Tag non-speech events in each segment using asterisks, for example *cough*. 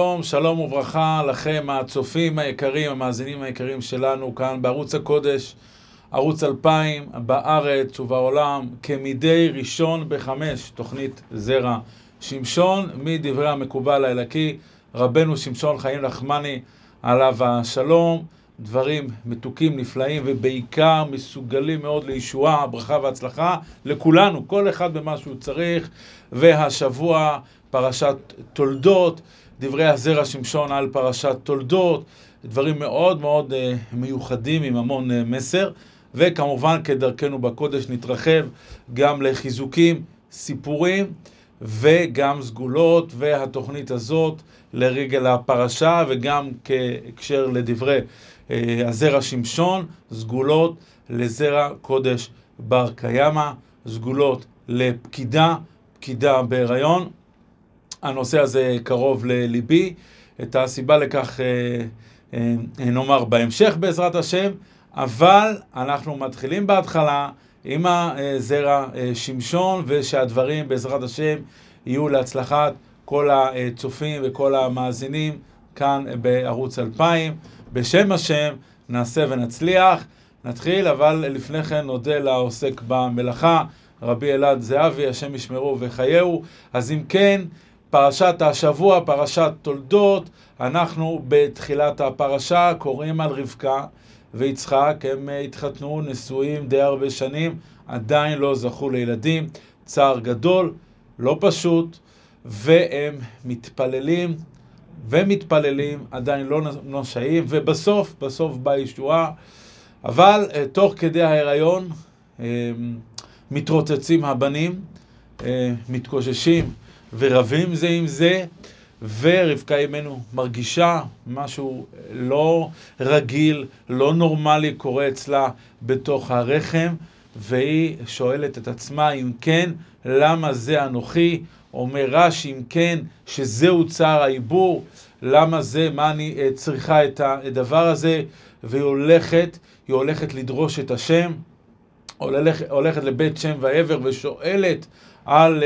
שלום, שלום וברכה לכם הצופים היקרים, המאזינים היקרים שלנו כאן בערוץ הקודש, ערוץ 2000, בארץ ובעולם, כמדי ראשון בחמש, תוכנית זרע שמשון, מדברי המקובל האלקי, רבנו שמשון חיים נחמני, עליו השלום, דברים מתוקים, נפלאים, ובעיקר מסוגלים מאוד לישועה, ברכה והצלחה לכולנו, כל אחד במה שהוא צריך, והשבוע פרשת תולדות, דברי הזרע שמשון על פרשת תולדות, דברים מאוד מאוד מיוחדים עם המון מסר, וכמובן כדרכנו בקודש נתרחב גם לחיזוקים, סיפורים וגם סגולות, והתוכנית הזאת לרגל הפרשה וגם כהקשר לדברי הזרע שמשון, סגולות לזרע קודש בר קיימא, סגולות לפקידה, פקידה בהיריון. הנושא הזה קרוב לליבי, את הסיבה לכך נאמר בהמשך בעזרת השם, אבל אנחנו מתחילים בהתחלה עם הזרע שמשון, ושהדברים בעזרת השם יהיו להצלחת כל הצופים וכל המאזינים כאן בערוץ 2000. בשם השם נעשה ונצליח. נתחיל, אבל לפני כן נודה לעוסק במלאכה, רבי אלעד זהבי, השם ישמרו וחייהו. אז אם כן, פרשת השבוע, פרשת תולדות, אנחנו בתחילת הפרשה קוראים על רבקה ויצחק, הם התחתנו, נשואים די הרבה שנים, עדיין לא זכו לילדים, צער גדול, לא פשוט, והם מתפללים ומתפללים, עדיין לא נושעים, ובסוף, בסוף באה ישועה, אבל תוך כדי ההיריון מתרוצצים הבנים, מתקוששים ורבים זה עם זה, ורבקה אמנו מרגישה משהו לא רגיל, לא נורמלי קורה אצלה בתוך הרחם, והיא שואלת את עצמה, אם כן, למה זה אנוכי? אומר רש"י, אם כן, שזהו צער העיבור, למה זה, מה אני צריכה את הדבר הזה? והיא הולכת, היא הולכת לדרוש את השם, הולכת לבית שם ועבר ושואלת על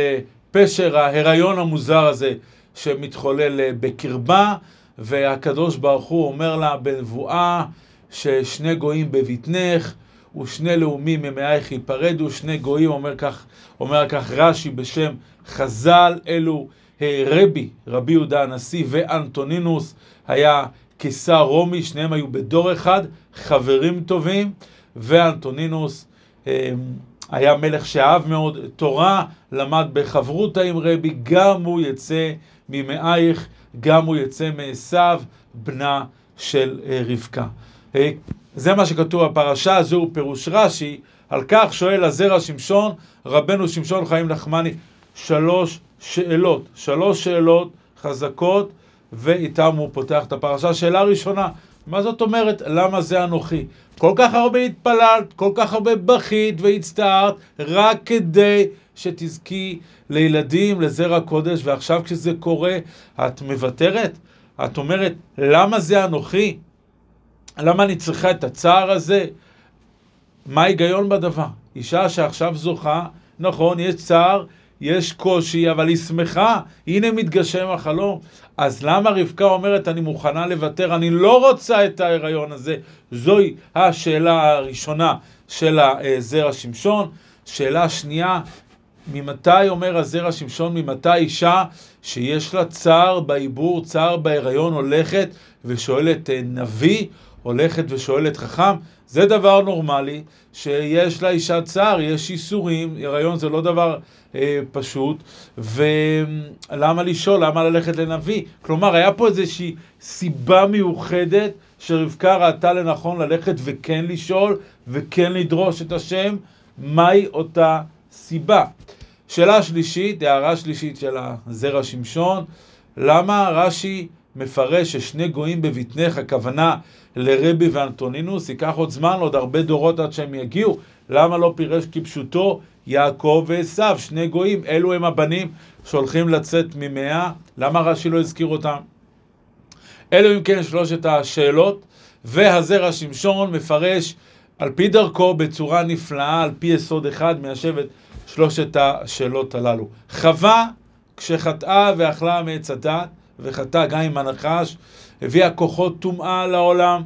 פשר ההיריון המוזר הזה שמתחולל בקרבה, והקדוש ברוך הוא אומר לה בנבואה ששני גויים בבטנך ושני לאומים ממאייך ייפרדו, שני גויים, אומר כך, אומר כך רש"י בשם חז"ל, אלו רבי, רבי יהודה הנשיא ואנטונינוס היה קיסר רומי, שניהם היו בדור אחד, חברים טובים, ואנטונינוס היה מלך שאהב מאוד תורה, למד בחברותא עם רבי, גם הוא יצא ממאייך, גם הוא יצא מעשיו, בנה של רבקה. זה מה שכתוב בפרשה, זהו פירוש רש"י, על כך שואל הזרע שמשון, רבנו שמשון חיים נחמני, שלוש שאלות, שלוש שאלות חזקות, ואיתם הוא פותח את הפרשה. שאלה ראשונה, מה זאת אומרת, למה זה אנוכי? כל כך הרבה התפללת, כל כך הרבה בכית והצטערת, רק כדי שתזכי לילדים, לזרע קודש, ועכשיו כשזה קורה, את מוותרת? את אומרת, למה זה אנוכי? למה אני צריכה את הצער הזה? מה ההיגיון בדבר? אישה שעכשיו זוכה, נכון, יש צער, יש קושי, אבל היא שמחה, הנה מתגשם החלום. אז למה רבקה אומרת, אני מוכנה לוותר, אני לא רוצה את ההיריון הזה? זוהי השאלה הראשונה של הזרע שמשון. שאלה שנייה, ממתי אומר הזרע שמשון, ממתי אישה שיש לה צער בעיבור, צער בהיריון, הולכת ושואלת נביא, הולכת ושואלת חכם? זה דבר נורמלי, שיש לאישה צער, יש איסורים, הריון זה לא דבר אה, פשוט, ולמה לשאול, למה ללכת לנביא? כלומר, היה פה איזושהי סיבה מיוחדת שרבקה ראתה לנכון ללכת וכן לשאול, וכן לדרוש את השם, מהי אותה סיבה? שאלה שלישית, הערה שלישית של הזרע שמשון, למה רש"י מפרש ששני גויים בבטנך, הכוונה לרבי ואנטונינוס, ייקח עוד זמן, עוד הרבה דורות עד שהם יגיעו. למה לא פירש כפשוטו יעקב ועשיו, שני גויים, אלו הם הבנים שהולכים לצאת ממאה, למה רש"י לא הזכיר אותם? אלו אם כן שלושת השאלות, והזרע שמשון מפרש על פי דרכו בצורה נפלאה, על פי יסוד אחד, מיישב את שלושת השאלות הללו. חווה כשחטאה ואכלה מעץ הדת, וחטא גם עם הנחש, הביאה כוחות טומאה לעולם.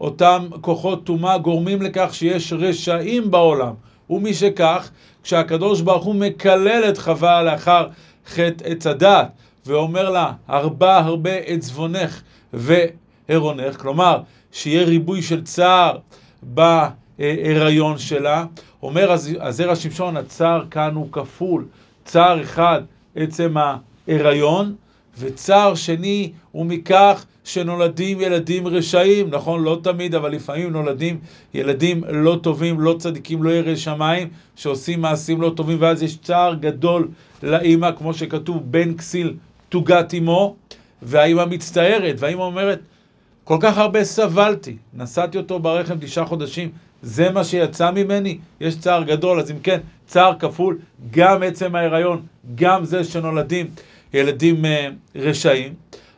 אותם כוחות טומאה גורמים לכך שיש רשעים בעולם. ומשכך, כשהקדוש ברוך הוא מקלל את חווה לאחר חטא עץ הדת, ואומר לה, הרבה הרבה עצבונך והרונך, כלומר, שיהיה ריבוי של צער בהיריון שלה, אומר הזרע שמשון, הצער כאן הוא כפול, צער אחד עצם ההיריון, וצער שני הוא מכך שנולדים ילדים רשעים, נכון? לא תמיד, אבל לפעמים נולדים ילדים לא טובים, לא צדיקים, לא יראי שמיים, שעושים מעשים לא טובים, ואז יש צער גדול לאימא, כמו שכתוב, בן כסיל תוגת אמו, והאימא מצטערת, והאימא אומרת, כל כך הרבה סבלתי, נשאתי אותו ברחם תשעה חודשים, זה מה שיצא ממני? יש צער גדול, אז אם כן, צער כפול, גם עצם ההיריון, גם זה שנולדים ילדים uh, רשעים,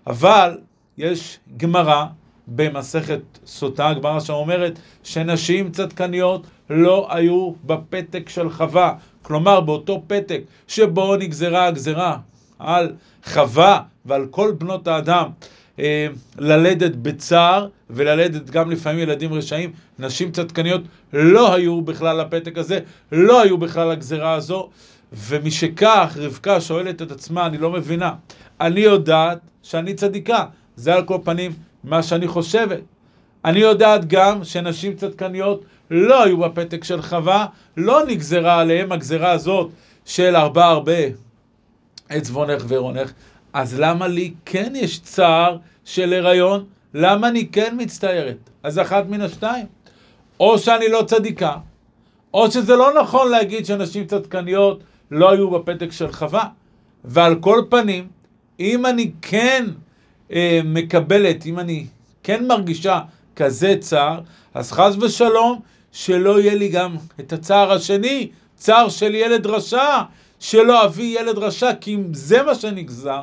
אבל יש גמרא במסכת סוטה, גמרא שאומרת שנשים צדקניות לא היו בפתק של חווה, כלומר באותו פתק שבו נגזרה הגזרה על חווה ועל כל בנות האדם אה, ללדת בצער וללדת גם לפעמים ילדים רשעים, נשים צדקניות לא היו בכלל לפתק הזה, לא היו בכלל הגזרה הזו, ומשכך רבקה שואלת את עצמה, אני לא מבינה, אני יודעת שאני צדיקה, זה על כל פנים מה שאני חושבת. אני יודעת גם שנשים צדקניות לא היו בפתק של חווה, לא נגזרה עליהם הגזרה הזאת של ארבע הרבה עצבונך ועירונך, אז למה לי כן יש צער של הריון? למה אני כן מצטערת? אז אחת מן השתיים. או שאני לא צדיקה, או שזה לא נכון להגיד שנשים צדקניות לא היו בפתק של חווה. ועל כל פנים, אם אני כן אה, מקבלת, אם אני כן מרגישה כזה צער, אז חס ושלום שלא יהיה לי גם את הצער השני, צער של ילד רשע, שלא אביא ילד רשע, כי אם זה מה שנגזר,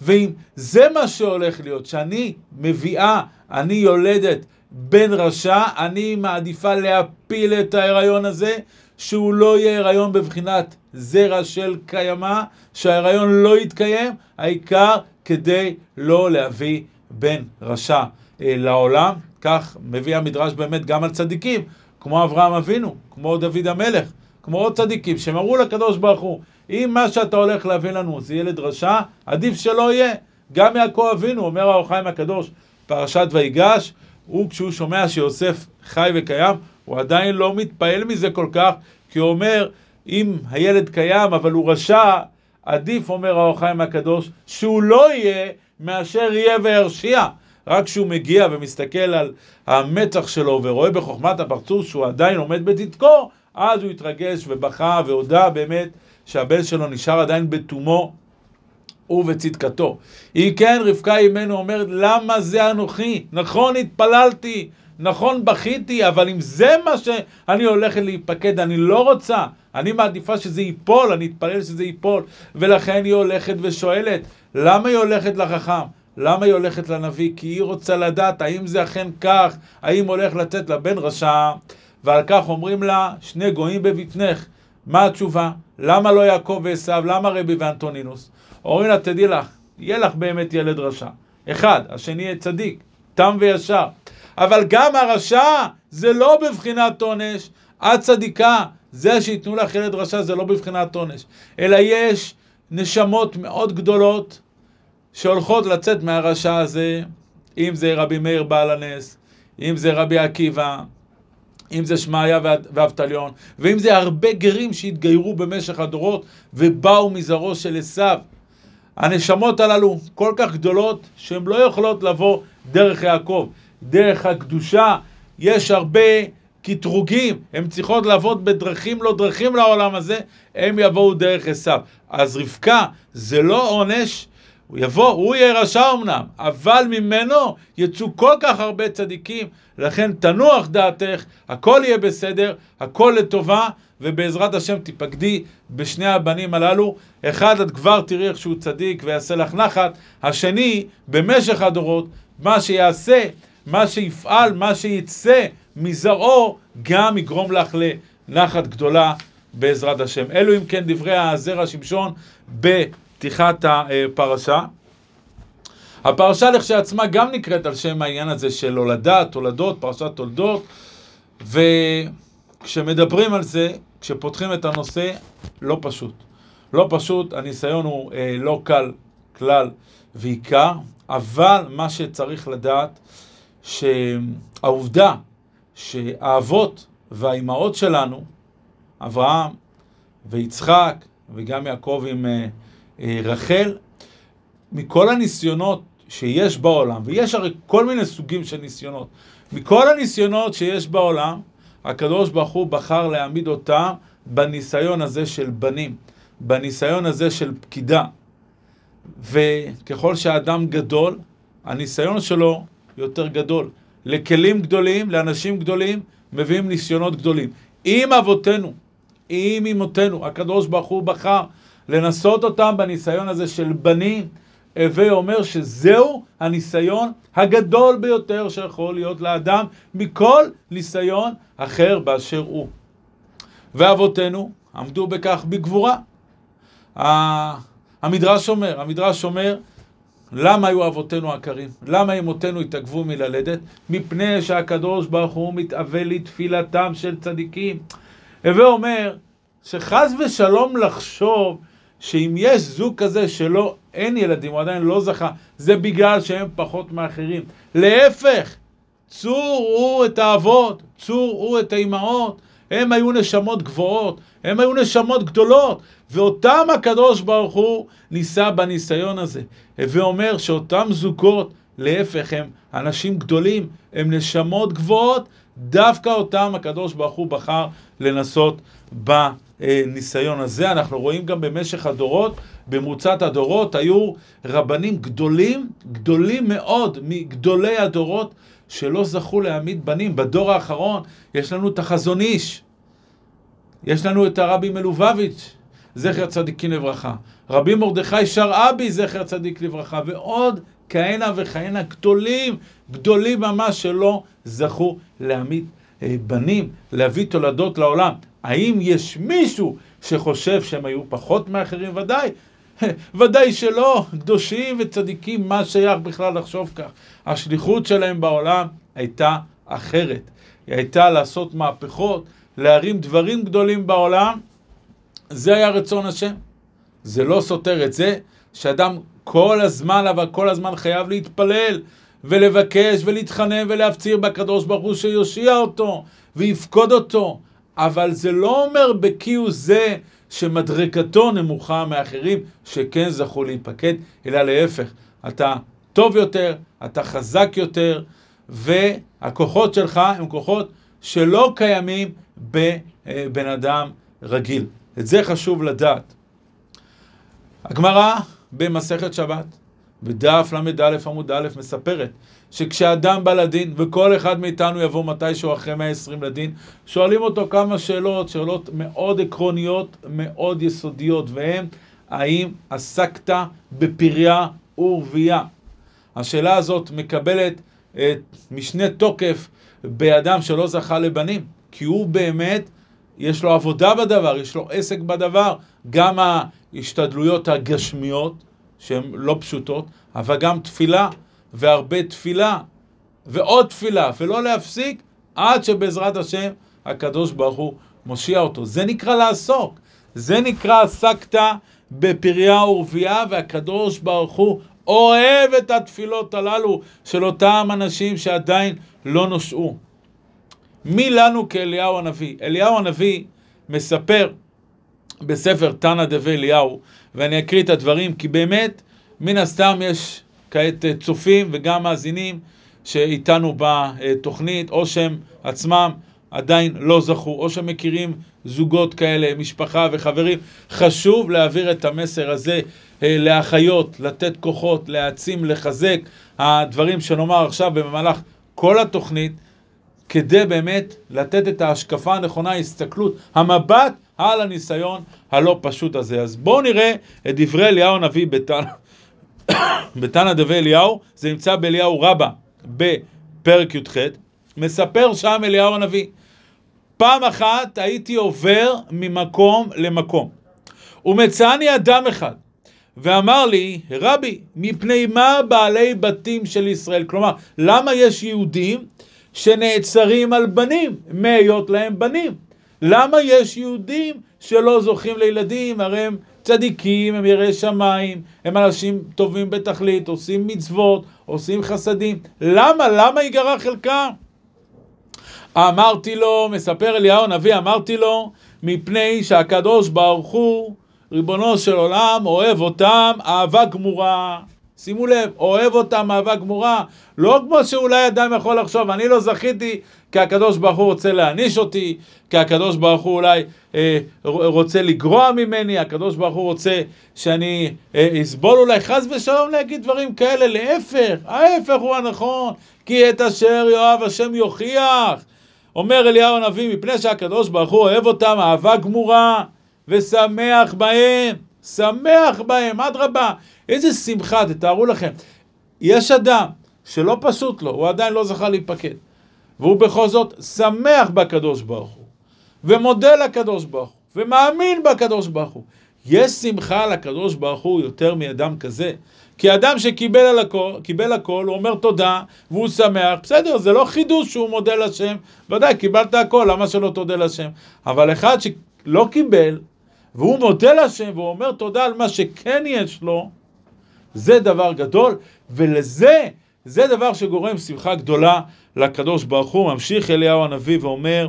ואם זה מה שהולך להיות, שאני מביאה, אני יולדת בן רשע, אני מעדיפה להפיל את ההיריון הזה, שהוא לא יהיה הריון בבחינת זרע של קיימא, שההיריון לא יתקיים, העיקר כדי לא להביא בן רשע אה, לעולם. כך מביא המדרש באמת גם על צדיקים, כמו אברהם אבינו, כמו דוד המלך, כמו עוד צדיקים, שהם אמרו לקדוש ברוך הוא, אם מה שאתה הולך להביא לנו זה ילד רשע, עדיף שלא יהיה. גם יעקב אבינו, אומר האור הקדוש, פרשת ויגש, הוא כשהוא שומע שיוסף חי וקיים, הוא עדיין לא מתפעל מזה כל כך, כי הוא אומר, אם הילד קיים אבל הוא רשע, עדיף, אומר האור חיים הקדוש, שהוא לא יהיה מאשר יהיה וירשיע. רק כשהוא מגיע ומסתכל על המצח שלו ורואה בחוכמת הפרצוף שהוא עדיין עומד בצדקו, אז הוא התרגש ובכה והודה באמת שהבן שלו נשאר עדיין בתומו ובצדקתו. אם כן, רבקה אימנו אומרת, למה זה אנוכי? נכון, התפללתי, נכון, בכיתי, אבל אם זה מה שאני הולכת להיפקד, אני לא רוצה. אני מעדיפה שזה ייפול, אני אתפלל שזה ייפול. ולכן היא הולכת ושואלת, למה היא הולכת לחכם? למה היא הולכת לנביא? כי היא רוצה לדעת האם זה אכן כך, האם הולך לצאת לבן רשע, ועל כך אומרים לה, שני גויים בבטנך. מה התשובה? למה לא יעקב ועשו? למה רבי ואנטונינוס? אומרים לה, תדעי לך, יהיה לך באמת ילד רשע. אחד, השני יהיה צדיק, תם וישר. אבל גם הרשע זה לא בבחינת עונש, את צדיקה, זה שייתנו לך ילד רשע זה לא בבחינת עונש, אלא יש נשמות מאוד גדולות שהולכות לצאת מהרשע הזה, אם זה רבי מאיר בעל הנס, אם זה רבי עקיבא, אם זה שמעיה ואבטליון, ואם זה הרבה גרים שהתגיירו במשך הדורות ובאו מזרעו של עשיו. הנשמות הללו כל כך גדולות שהן לא יכולות לבוא דרך יעקב, דרך הקדושה. יש הרבה קטרוגים, הן צריכות לעבוד בדרכים לא דרכים לעולם הזה, הם יבואו דרך עשיו. אז רבקה זה לא עונש הוא יבוא, הוא יהיה רשע אמנם, אבל ממנו יצאו כל כך הרבה צדיקים, לכן תנוח דעתך, הכל יהיה בסדר, הכל לטובה, ובעזרת השם תיפקדי בשני הבנים הללו. אחד, את כבר תראי איך שהוא צדיק ויעשה לך נחת, השני, במשך הדורות, מה שיעשה, מה שיפעל, מה שיצא מזרעו, גם יגרום לך לנחת גדולה בעזרת השם. אלו אם כן דברי הזרע שמשון ב... פתיחת הפרשה. הפרשה לכשעצמה גם נקראת על שם העניין הזה של הולדה, תולדות, פרשת תולדות, וכשמדברים על זה, כשפותחים את הנושא, לא פשוט. לא פשוט, הניסיון הוא אה, לא קל כלל ועיקר, אבל מה שצריך לדעת, שהעובדה שהאבות והאימהות שלנו, אברהם ויצחק וגם יעקב עם אה, אה, רחל, מכל הניסיונות שיש בעולם, ויש הרי כל מיני סוגים של ניסיונות, מכל הניסיונות שיש בעולם, הקדוש ברוך הוא בחר להעמיד אותם בניסיון הזה של בנים, בניסיון הזה של פקידה. וככל שהאדם גדול, הניסיון שלו יותר גדול. לכלים גדולים, לאנשים גדולים, מביאים ניסיונות גדולים. אם אבותינו, אם אמותינו, הקדוש ברוך הוא בחר לנסות אותם בניסיון הזה של בנים, הווה אומר שזהו הניסיון הגדול ביותר שיכול להיות לאדם מכל ניסיון אחר באשר הוא. ואבותינו עמדו בכך בגבורה. המדרש אומר, המדרש אומר, למה היו אבותינו עקרים? למה אמותינו התעכבו מללדת? מפני שהקדוש ברוך הוא מתאווה לתפילתם של צדיקים. הווה אומר שחס ושלום לחשוב שאם יש זוג כזה שלא, אין ילדים, הוא עדיין לא זכה, זה בגלל שהם פחות מאחרים. להפך, צורו את האבות, צורו את האימהות, הם היו נשמות גבוהות, הם היו נשמות גדולות, ואותם הקדוש ברוך הוא ניסה בניסיון הזה. ואומר שאותם זוגות, להפך, הם אנשים גדולים, הם נשמות גבוהות, דווקא אותם הקדוש ברוך הוא בחר לנסות בניסיון הזה. אנחנו רואים גם במשך הדורות, במרוצת הדורות היו רבנים גדולים, גדולים מאוד, מגדולי הדורות, שלא זכו להעמיד בנים. בדור האחרון יש לנו את החזון איש, יש לנו את הרבי מלובביץ', זכר צדיקים לברכה, רבי מרדכי שרעבי, זכר צדיק לברכה, ועוד כהנה וכהנה גדולים, גדולים ממש שלא זכו להעמיד אה, בנים, להביא תולדות לעולם. האם יש מישהו שחושב שהם היו פחות מאחרים? ודאי. *laughs* ודאי שלא, קדושים וצדיקים, מה שייך בכלל לחשוב כך? השליחות שלהם בעולם הייתה אחרת. היא הייתה לעשות מהפכות, להרים דברים גדולים בעולם. זה היה רצון השם. זה לא סותר את זה שאדם כל הזמן, אבל כל הזמן חייב להתפלל ולבקש ולהתחנן ולהפציר בקדוש ברוך הוא שיושיע אותו ויפקוד אותו. אבל זה לא אומר בכיהו זה שמדרגתו נמוכה מאחרים שכן זכו להיפקד, אלא להפך, אתה טוב יותר, אתה חזק יותר, והכוחות שלך הם כוחות שלא קיימים בבן אדם רגיל. את זה חשוב לדעת. הגמרא במסכת שבת, בדף ל"א עמוד א', מספרת שכשאדם בא לדין, וכל אחד מאיתנו יבוא מתישהו אחרי 120 לדין, שואלים אותו כמה שאלות, שאלות מאוד עקרוניות, מאוד יסודיות, והן, האם עסקת בפריה ורבייה? השאלה הזאת מקבלת את משנה תוקף באדם שלא זכה לבנים, כי הוא באמת, יש לו עבודה בדבר, יש לו עסק בדבר, גם ההשתדלויות הגשמיות, שהן לא פשוטות, אבל גם תפילה, והרבה תפילה, ועוד תפילה, ולא להפסיק עד שבעזרת השם הקדוש ברוך הוא מושיע אותו. זה נקרא לעסוק. זה נקרא עסקת בפריה ורבייה, והקדוש ברוך הוא אוהב את התפילות הללו של אותם אנשים שעדיין לא נושעו. מי לנו כאליהו הנביא? אליהו הנביא מספר בספר תנא דבי אליהו, ואני אקריא את הדברים, כי באמת, מן הסתם יש כעת אה, צופים וגם מאזינים שאיתנו בתוכנית, או שהם עצמם עדיין לא זכו, או שמכירים זוגות כאלה, משפחה וחברים. חשוב להעביר את המסר הזה אה, לאחיות, לתת כוחות, להעצים, לחזק. הדברים שנאמר עכשיו במהלך כל התוכנית, כדי באמת לתת את ההשקפה הנכונה, ההסתכלות, המבט על הניסיון הלא פשוט הזה. אז בואו נראה את דברי אליהו הנביא *coughs* בתנא דבי אליהו, זה נמצא באליהו רבה בפרק י"ח, מספר שם אליהו הנביא. פעם אחת הייתי עובר ממקום למקום, ומצאני אדם אחד, ואמר לי, רבי, מפני מה בעלי בתים של ישראל? כלומר, למה יש יהודים שנעצרים על בנים, מהיות להם בנים? למה יש יהודים שלא זוכים לילדים? הרי הם צדיקים, הם יראי שמיים, הם אנשים טובים בתכלית, עושים מצוות, עושים חסדים. למה? למה ייגרע חלקם? אמרתי לו, מספר אליהו הנביא, אמרתי לו, מפני שהקדוש ברוך הוא, ריבונו של עולם, אוהב אותם אהבה גמורה. שימו לב, אוהב אותם אהבה גמורה. לא כמו שאולי אדם יכול לחשוב, אני לא זכיתי כי הקדוש ברוך הוא רוצה להעניש אותי, כי הקדוש ברוך הוא אולי אה, רוצה לגרוע ממני, הקדוש ברוך הוא רוצה שאני אה, אסבול אולי חס ושלום להגיד דברים כאלה, להפך, ההפך הוא הנכון, כי את אשר יאהב השם יוכיח. אומר אליהו הנביא, מפני שהקדוש ברוך הוא אוהב אותם אהבה גמורה ושמח בהם, שמח בהם, אדרבה, איזה שמחה, תתארו לכם. יש אדם שלא פשוט לו, הוא עדיין לא זכה להיפקד, והוא בכל זאת שמח בקדוש ברוך הוא, ומודה לקדוש ברוך הוא, ומאמין בקדוש ברוך הוא. יש שמחה לקדוש ברוך הוא יותר מאדם כזה. כי אדם שקיבל הכל, קיבל הכל, הוא אומר תודה, והוא שמח, בסדר, זה לא חידוש שהוא מודה לשם, ודאי, קיבלת הכל, למה שלא תודה לשם? אבל אחד שלא קיבל, והוא מודה לשם, והוא אומר תודה על מה שכן יש לו, זה דבר גדול, ולזה, זה דבר שגורם שמחה גדולה לקדוש ברוך הוא. ממשיך אליהו הנביא ואומר,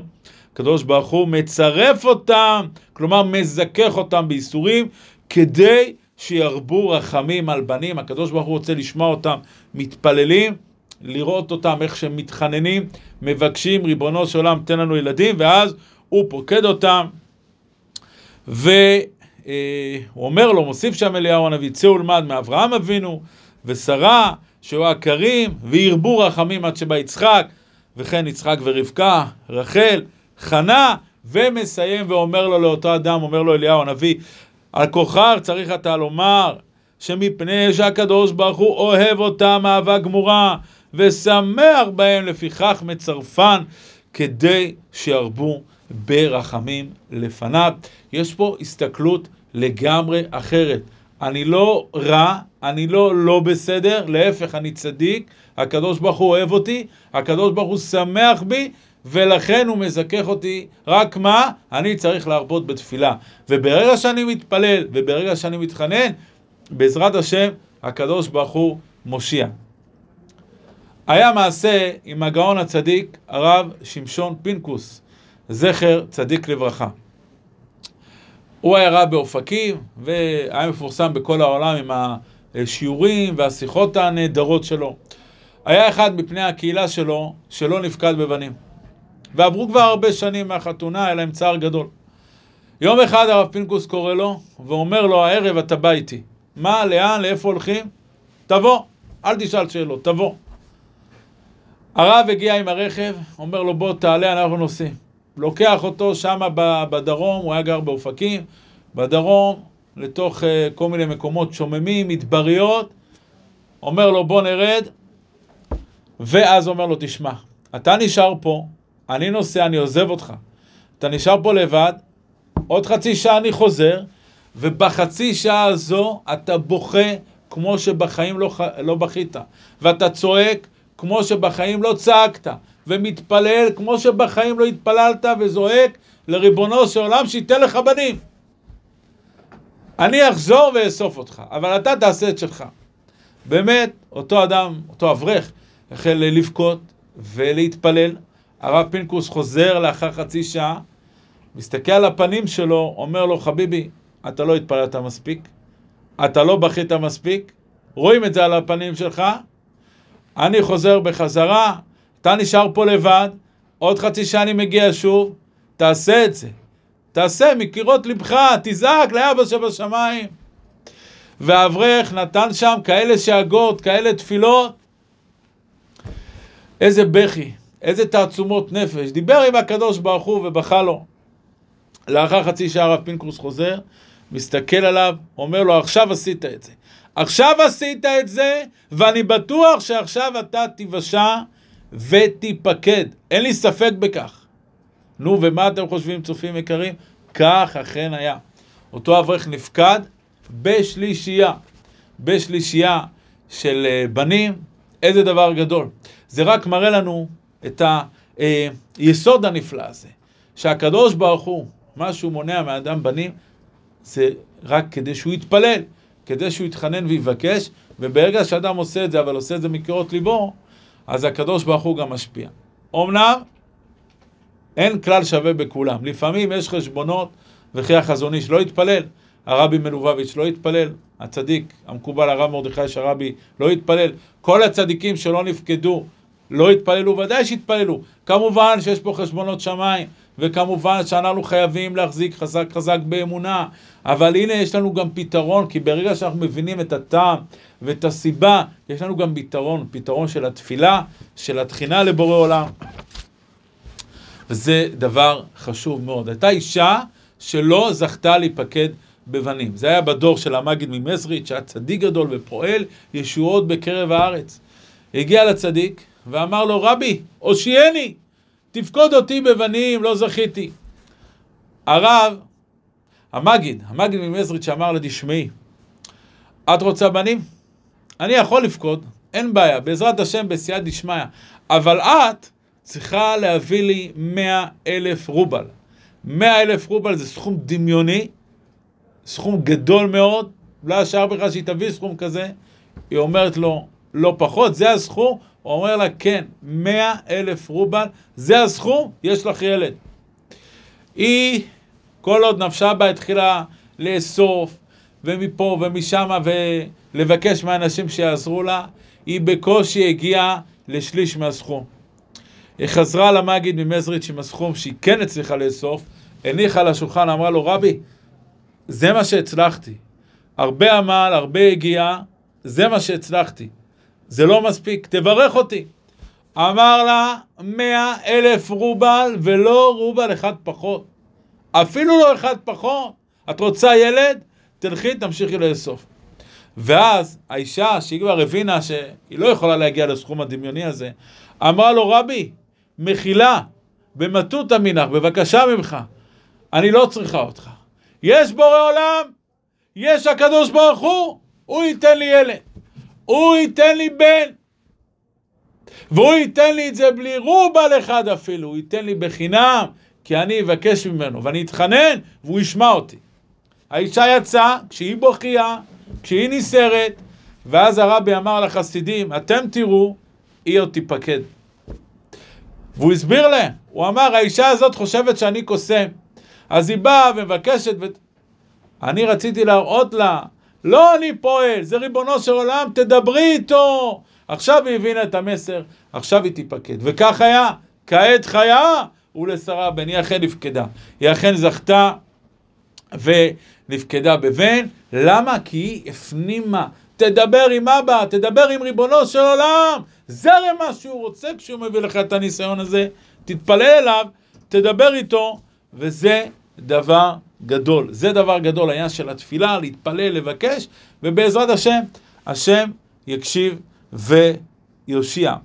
הקדוש ברוך הוא מצרף אותם, כלומר מזכך אותם בייסורים, כדי שירבו רחמים על בנים. הקדוש ברוך הוא רוצה לשמוע אותם מתפללים, לראות אותם איך שהם מתחננים, מבקשים, ריבונו של עולם, תן לנו ילדים, ואז הוא פוקד אותם, והוא אומר לו, מוסיף שם אליהו הנביא, צא ולמד מאברהם אבינו, ושרה, שהוא הכרים, וירבו רחמים עד שבא יצחק, וכן יצחק ורבקה, רחל, חנה, ומסיים ואומר לו לאותו אדם, אומר לו אליהו הנביא, על כוכר צריך אתה לומר שמפני שהקדוש ברוך הוא אוהב אותם אהבה גמורה ושמח בהם לפיכך מצרפן כדי שירבו ברחמים לפניו. יש פה הסתכלות לגמרי אחרת. אני לא רע, אני לא לא בסדר, להפך אני צדיק, הקדוש ברוך הוא אוהב אותי, הקדוש ברוך הוא שמח בי ולכן הוא מזכך אותי, רק מה? אני צריך להרבות בתפילה. וברגע שאני מתפלל, וברגע שאני מתחנן, בעזרת השם, הקדוש ברוך הוא מושיע. היה מעשה עם הגאון הצדיק, הרב שמשון פינקוס, זכר צדיק לברכה. הוא היה רב באופקים, והיה מפורסם בכל העולם עם השיעורים והשיחות הנהדרות שלו. היה אחד מפני הקהילה שלו שלא נפקד בבנים. ועברו כבר הרבה שנים מהחתונה, היה להם צער גדול. יום אחד הרב פינקוס קורא לו, ואומר לו, הערב אתה בא איתי. מה, לאן, לאיפה הולכים? תבוא, אל תשאל שאלות, תבוא. הרב הגיע עם הרכב, אומר לו, בוא תעלה, אנחנו נוסעים. לוקח אותו שם בדרום, הוא היה גר באופקים, בדרום, לתוך uh, כל מיני מקומות שוממים, מדבריות, אומר לו, בוא נרד, ואז אומר לו, תשמע, אתה נשאר פה, אני נוסע, אני עוזב אותך. אתה נשאר פה לבד, עוד חצי שעה אני חוזר, ובחצי שעה הזו אתה בוכה כמו שבחיים לא, לא בכית, ואתה צועק כמו שבחיים לא צעקת, ומתפלל כמו שבחיים לא התפללת, וזועק לריבונו של עולם שייתן לך בנים. אני אחזור ואאסוף אותך, אבל אתה תעשה את שלך. באמת, אותו אדם, אותו אברך, החל לבכות ולהתפלל, הרב פינקוס חוזר לאחר חצי שעה, מסתכל על הפנים שלו, אומר לו, חביבי, אתה לא התפללת מספיק, אתה לא בכית מספיק, רואים את זה על הפנים שלך, אני חוזר בחזרה, אתה נשאר פה לבד, עוד חצי שעה אני מגיע שוב, תעשה את זה. תעשה מקירות לבך, תזעק לאבא שבשמיים. והאברך נתן שם כאלה שאגות, כאלה תפילות. איזה בכי. איזה תעצומות נפש. דיבר עם הקדוש ברוך הוא ובכה לו. לאחר חצי שעה הרב פינקרוס חוזר, מסתכל עליו, אומר לו, עכשיו עשית את זה. עכשיו עשית את זה, ואני בטוח שעכשיו אתה תיוושע ותיפקד. אין לי ספק בכך. נו, ומה אתם חושבים, צופים יקרים? כך אכן היה. אותו אברך נפקד, בשלישייה. בשלישייה של אה, בנים, איזה דבר גדול. זה רק מראה לנו את היסוד הנפלא הזה, שהקדוש ברוך הוא, מה שהוא מונע מאדם בנים, זה רק כדי שהוא יתפלל, כדי שהוא יתחנן ויבקש, וברגע שאדם עושה את זה, אבל עושה את זה מקירות ליבו, אז הקדוש ברוך הוא גם משפיע. אמנם, אין כלל שווה בכולם. לפעמים יש חשבונות, וכי החזון איש לא יתפלל, הרבי מלובביץ' לא יתפלל, הצדיק המקובל הרב מרדכי שרבי לא יתפלל, כל הצדיקים שלא נפקדו לא יתפללו, ודאי שיתפללו. כמובן שיש פה חשבונות שמיים, וכמובן שאנחנו חייבים להחזיק חזק חזק באמונה, אבל הנה יש לנו גם פתרון, כי ברגע שאנחנו מבינים את הטעם ואת הסיבה, יש לנו גם פתרון, פתרון של התפילה, של התחינה לבורא עולם. וזה דבר חשוב מאוד. הייתה אישה שלא זכתה להיפקד בבנים. זה היה בדור של המגיד ממזריץ', שהיה צדיק גדול ופועל ישועות בקרב הארץ. הגיע לצדיק ואמר לו, רבי, הושיעני, תפקוד אותי בבנים, לא זכיתי. הרב, המגיד, המגיד ממזריץ' אמר לה, תשמעי, את רוצה בנים? אני יכול לפקוד, אין בעיה, בעזרת השם בסייעת דשמיא, אבל את צריכה להביא לי מאה אלף רובל. מאה אלף רובל זה סכום דמיוני, סכום גדול מאוד, לא השאר בכלל שהיא תביא סכום כזה, היא אומרת לו, לא פחות, זה הסכום, הוא אומר לה, כן, מאה אלף רובל, זה הסכום, יש לך ילד. היא, כל עוד נפשה בה, התחילה לאסוף, ומפה ומשם, ולבקש מהאנשים שיעזרו לה, היא בקושי הגיעה לשליש מהסכום. היא חזרה למגיד ממזריץ' עם הסכום שהיא כן הצליחה לאסוף, הניחה על השולחן, אמרה לו, רבי, זה מה שהצלחתי. הרבה עמל, הרבה הגיעה, זה מה שהצלחתי. זה לא מספיק, תברך אותי. אמר לה, מאה אלף רובל ולא רובל אחד פחות. אפילו לא אחד פחות. את רוצה ילד? תלכי, תמשיכי לאסוף. ואז האישה, שהיא כבר הבינה שהיא לא יכולה להגיע לסכום הדמיוני הזה, אמרה לו, רבי, מחילה, במטותא מינך, בבקשה ממך, אני לא צריכה אותך. יש בורא עולם, יש הקדוש ברוך הוא, הוא ייתן לי ילד, הוא ייתן לי בן, והוא ייתן לי את זה בלי רובל אחד אפילו, הוא ייתן לי בחינם, כי אני אבקש ממנו, ואני אתחנן, והוא ישמע אותי. האישה יצאה, כשהיא בוכייה, כשהיא נסערת, ואז הרבי אמר לחסידים, אתם תראו, היא עוד תיפקד. והוא הסביר להם, הוא אמר, האישה הזאת חושבת שאני קוסם. אז היא באה ומבקשת, ו... אני רציתי להראות לה, לא אני פועל, זה ריבונו של עולם, תדברי איתו. עכשיו היא הבינה את המסר, עכשיו היא תיפקד. וכך היה, כעת חיה ולשרה בן, היא אכן נפקדה. היא אכן זכתה ונפקדה בבן. למה? כי היא הפנימה. תדבר עם אבא, תדבר עם ריבונו של עולם. זה הרי מה שהוא רוצה כשהוא מביא לך את הניסיון הזה. תתפלל אליו, תדבר איתו, וזה דבר גדול. זה דבר גדול, העניין של התפילה, להתפלל, לבקש, ובעזרת השם, השם יקשיב ויושיע.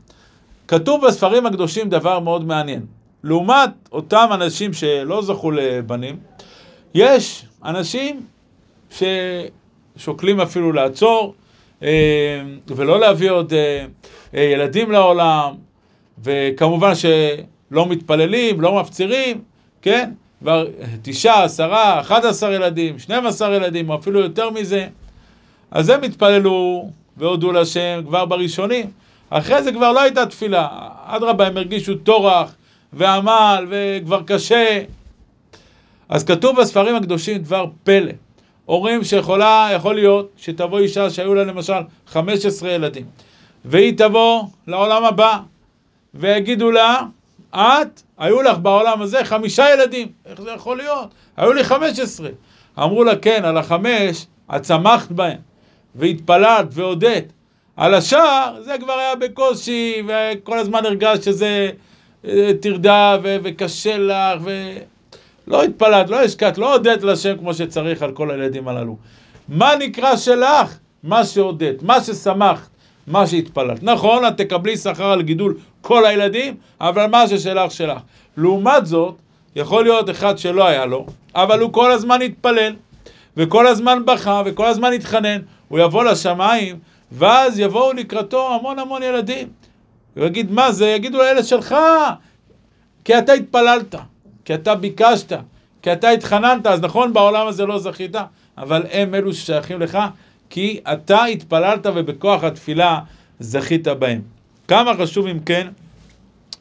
כתוב בספרים הקדושים דבר מאוד מעניין. לעומת אותם אנשים שלא זכו לבנים, יש אנשים ששוקלים אפילו לעצור אה, ולא להביא עוד אה, אה, ילדים לעולם, וכמובן שלא מתפללים, לא מפצירים, כן? כבר תשעה, עשרה, אחד עשר ילדים, שנים עשר ילדים, או אפילו יותר מזה. אז הם התפללו והודו לשם כבר בראשונים. אחרי זה כבר לא הייתה תפילה. אדרבה, הם הרגישו טורח ועמל וכבר קשה. אז כתוב בספרים הקדושים דבר פלא. אומרים שיכולה, יכול להיות שתבוא אישה שהיו לה למשל 15 ילדים, והיא תבוא לעולם הבא, ויגידו לה, את, היו לך בעולם הזה חמישה ילדים, איך זה יכול להיות? היו לי 15. אמרו לה, כן, על החמש, את צמחת בהם, והתפללת והודית. על השאר, זה כבר היה בקושי, וכל הזמן הרגשת שזה אה, טרדה וקשה לך, ו... לא התפללת, לא השקעת, לא הודית לשם כמו שצריך על כל הילדים הללו. מה נקרא שלך? מה שהודית, מה ששמחת, מה שהתפללת. נכון, את תקבלי שכר על גידול כל הילדים, אבל מה ששלך שלך. לעומת זאת, יכול להיות אחד שלא היה לו, אבל הוא כל הזמן התפלל, וכל הזמן בכה, וכל הזמן התחנן, הוא יבוא לשמיים, ואז יבואו לקראתו המון המון ילדים. הוא יגיד, מה זה? יגידו לילד שלך, כי אתה התפללת, כי אתה ביקשת, כי אתה התחננת, אז נכון, בעולם הזה לא זכית, אבל הם אלו ששייכים לך, כי אתה התפללת ובכוח התפילה זכית בהם. כמה חשוב אם כן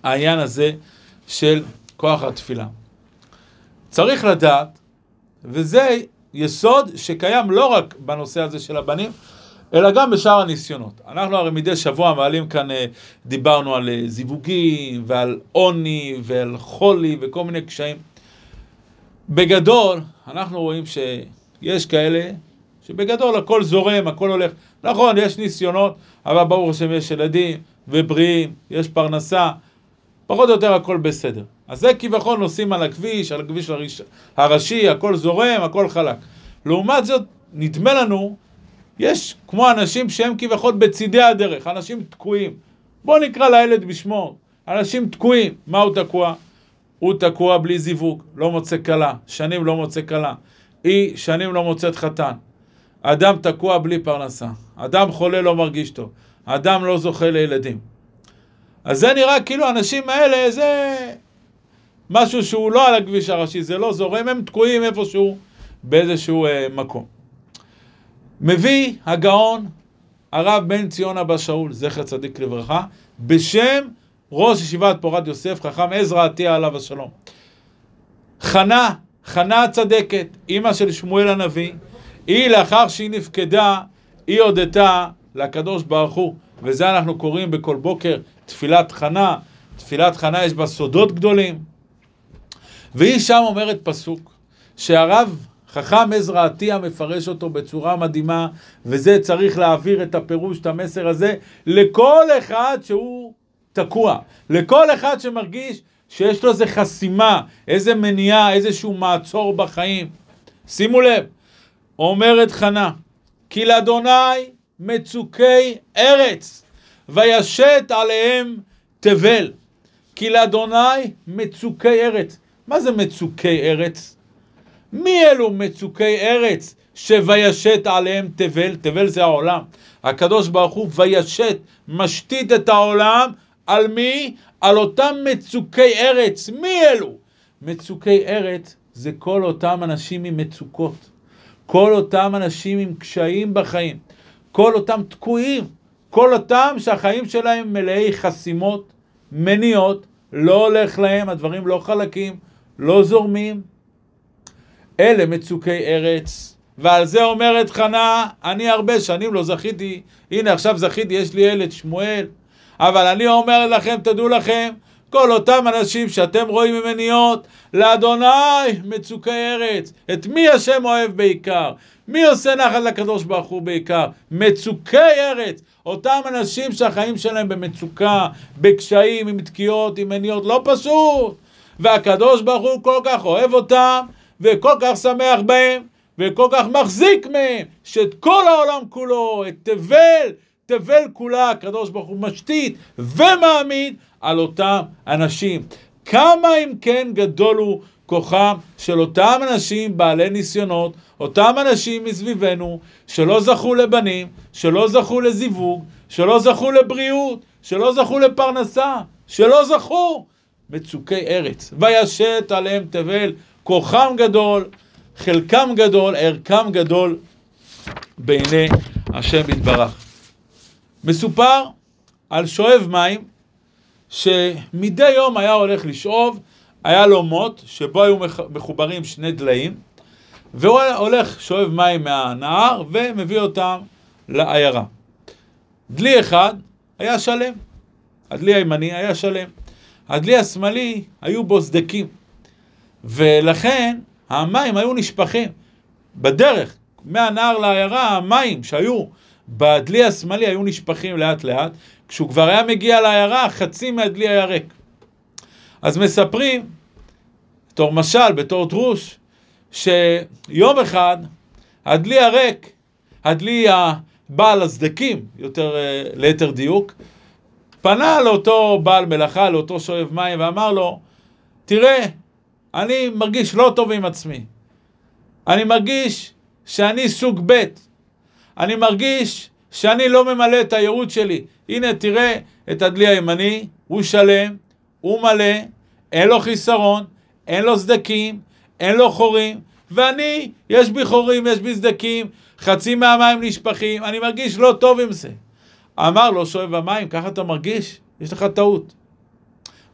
העניין הזה של כוח התפילה. צריך לדעת, וזה יסוד שקיים לא רק בנושא הזה של הבנים, אלא גם בשאר הניסיונות. אנחנו הרי מדי שבוע מעלים כאן, אה, דיברנו על אה, זיווגים ועל עוני ועל חולי וכל מיני קשיים. בגדול, אנחנו רואים שיש כאלה שבגדול הכל זורם, הכל הולך. נכון, יש ניסיונות, אבל ברור השם יש ילדים ובריאים, יש פרנסה, פחות או יותר הכל בסדר. אז זה כביכול נוסעים על הכביש, על הכביש הראש, הראשי, הכל זורם, הכל חלק. לעומת זאת, נדמה לנו, יש כמו אנשים שהם כביכול בצידי הדרך, אנשים תקועים. בואו נקרא לילד בשמו, אנשים תקועים. מה הוא תקוע? הוא תקוע בלי זיווג, לא מוצא כלה, שנים לא מוצא כלה. היא שנים לא מוצאת חתן. אדם תקוע בלי פרנסה. אדם חולה לא מרגיש טוב. אדם לא זוכה לילדים. אז זה נראה כאילו האנשים האלה זה משהו שהוא לא על הכביש הראשי, זה לא זורם, הם תקועים איפשהו באיזשהו אה, מקום. מביא הגאון הרב בן ציון אבא שאול, זכר צדיק לברכה, בשם ראש ישיבת פורת יוסף, חכם עזרא עטיה עליו השלום. חנה, חנה הצדקת, אימא של שמואל הנביא, היא לאחר שהיא נפקדה, היא הודתה לקדוש ברוך הוא, וזה אנחנו קוראים בכל בוקר תפילת חנה, תפילת חנה יש בה סודות גדולים. והיא שם אומרת פסוק, שהרב חכם עזרא עטיה מפרש אותו בצורה מדהימה, וזה צריך להעביר את הפירוש, את המסר הזה, לכל אחד שהוא תקוע, לכל אחד שמרגיש שיש לו איזה חסימה, איזה מניעה, איזשהו מעצור בחיים. שימו לב, אומרת חנה, כי לאדוני מצוקי ארץ, וישת עליהם תבל. כי לאדוני מצוקי ארץ. מה זה מצוקי ארץ? מי אלו מצוקי ארץ שוישת עליהם תבל? תבל זה העולם. הקדוש ברוך הוא וישת, משתית את העולם, על מי? על אותם מצוקי ארץ. מי אלו? מצוקי ארץ זה כל אותם אנשים עם מצוקות. כל אותם אנשים עם קשיים בחיים. כל אותם תקועים. כל אותם שהחיים שלהם מלאי חסימות, מניעות, לא הולך להם, הדברים לא חלקים, לא זורמים. אלה מצוקי ארץ. ועל זה אומרת חנה, אני הרבה שנים לא זכיתי, הנה עכשיו זכיתי, יש לי ילד, שמואל. אבל אני אומר לכם, תדעו לכם, כל אותם אנשים שאתם רואים ממניות, לאדוני מצוקי ארץ. את מי השם אוהב בעיקר? מי עושה נחת לקדוש ברוך הוא בעיקר? מצוקי ארץ. אותם אנשים שהחיים שלהם במצוקה, בקשיים, עם תקיעות, עם מניות, לא פשוט. והקדוש ברוך הוא כל כך אוהב אותם, וכל כך שמח בהם, וכל כך מחזיק מהם, שאת כל העולם כולו, את תבל, תבל כולה, הקדוש ברוך הוא משתית ומעמיד על אותם אנשים. כמה אם כן גדול הוא כוחם של אותם אנשים בעלי ניסיונות, אותם אנשים מסביבנו, שלא זכו לבנים, שלא זכו לזיווג, שלא זכו לבריאות, שלא זכו לפרנסה, שלא זכו מצוקי ארץ. וישת עליהם תבל, כוחם גדול, חלקם גדול, ערכם גדול בעיני השם יתברך. מסופר על שואב מים, שמדי יום היה הולך לשאוב, היה לו מוט שבו היו מחוברים שני דליים, והוא הולך, שואב מים מהנהר ומביא אותם לעיירה. דלי אחד היה שלם, הדלי הימני היה שלם. הדלי השמאלי היו בו סדקים, ולכן המים היו נשפכים. בדרך, מהנהר לעיירה, המים שהיו בדלי השמאלי היו נשפכים לאט לאט, כשהוא כבר היה מגיע לעיירה, חצי מהדלי היה ריק. אז מספרים, בתור משל, בתור דרוש, שיום אחד הדלי הריק, הדלי הבעל הסדקים, יותר אה, ליתר דיוק, פנה לאותו בעל מלאכה, לאותו שואב מים, ואמר לו, תראה, אני מרגיש לא טוב עם עצמי. אני מרגיש שאני סוג ב'. אני מרגיש שאני לא ממלא את הייעוד שלי. הנה, תראה את הדלי הימני, הוא שלם, הוא מלא, אין לו חיסרון, אין לו סדקים, אין לו חורים, ואני, יש בי חורים, יש בי סדקים, חצי מהמים נשפכים, אני מרגיש לא טוב עם זה. אמר לו שואב המים, ככה אתה מרגיש? יש לך טעות.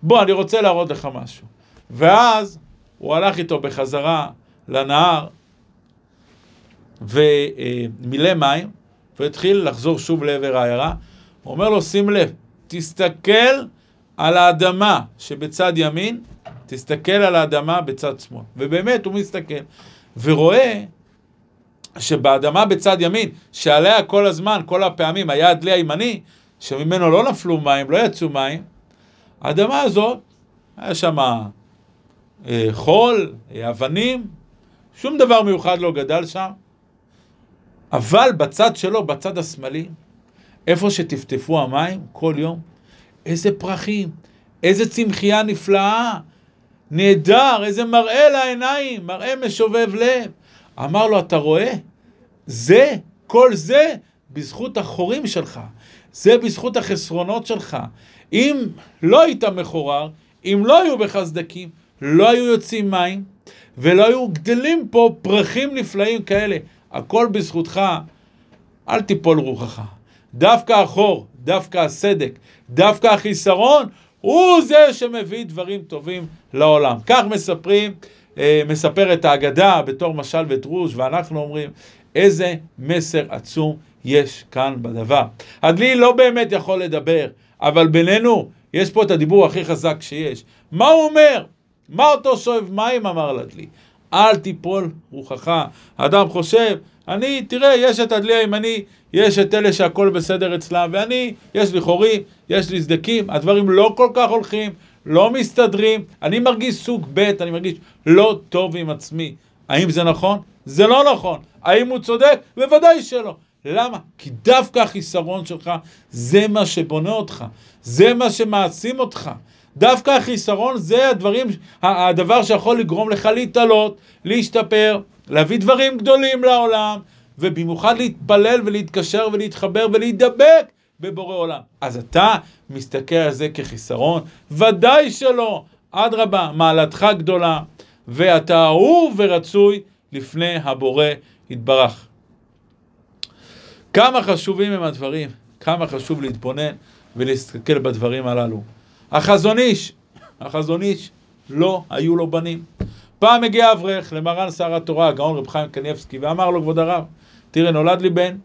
בוא, אני רוצה להראות לך משהו. ואז הוא הלך איתו בחזרה לנהר ומילא מים, והתחיל לחזור שוב לעבר העיירה. הוא אומר לו, שים לב, תסתכל על האדמה שבצד ימין, תסתכל על האדמה בצד שמאל. ובאמת הוא מסתכל, ורואה שבאדמה בצד ימין, שעליה כל הזמן, כל הפעמים, היה הדלי הימני, שממנו לא נפלו מים, לא יצאו מים, האדמה הזאת, היה שם חול, אה, אבנים, שום דבר מיוחד לא גדל שם, אבל בצד שלו, בצד השמאלי, איפה שטפטפו המים כל יום, איזה פרחים, איזה צמחייה נפלאה, נהדר, איזה מראה לעיניים, מראה משובב לב. אמר לו, אתה רואה? זה, כל זה, בזכות החורים שלך. זה בזכות החסרונות שלך. אם לא היית מחורר, אם לא היו בך סדקים, לא היו יוצאים מים, ולא היו גדלים פה פרחים נפלאים כאלה. הכל בזכותך, אל תיפול רוחך. דווקא החור, דווקא הסדק, דווקא החיסרון, הוא זה שמביא דברים טובים לעולם. כך מספרים, אה, מספרת ההגדה בתור משל ודרוש, ואנחנו אומרים, איזה מסר עצום יש כאן בדבר. הדלי לא באמת יכול לדבר, אבל בינינו, יש פה את הדיבור הכי חזק שיש. מה הוא אומר? מה אותו שואב מים אמר לדלי? אל תיפול רוחך. האדם חושב, אני, תראה, יש את הדלי הימני, יש את אלה שהכל בסדר אצלם, ואני, יש לי חורים, יש לי סדקים, הדברים לא כל כך הולכים, לא מסתדרים, אני מרגיש סוג ב', אני מרגיש לא טוב עם עצמי. האם זה נכון? זה לא נכון. האם הוא צודק? בוודאי שלא. למה? כי דווקא החיסרון שלך זה מה שבונה אותך, זה מה שמעצים אותך. דווקא החיסרון זה הדברים, הדבר שיכול לגרום לך להתעלות, להשתפר, להביא דברים גדולים לעולם, ובמיוחד להתפלל ולהתקשר ולהתחבר ולהידבק בבורא עולם. אז אתה מסתכל על זה כחיסרון? ודאי שלא. אדרבה, מעלתך גדולה, ואתה אהוב ורצוי לפני הבורא יתברך. כמה חשובים הם הדברים, כמה חשוב להתבונן ולהסתכל בדברים הללו. החזון איש, החזון איש, לא היו לו בנים. פעם הגיע אברך למרן שר התורה, הגאון רב חיים קניבסקי, ואמר לו, כבוד הרב, תראה, נולד לי בן,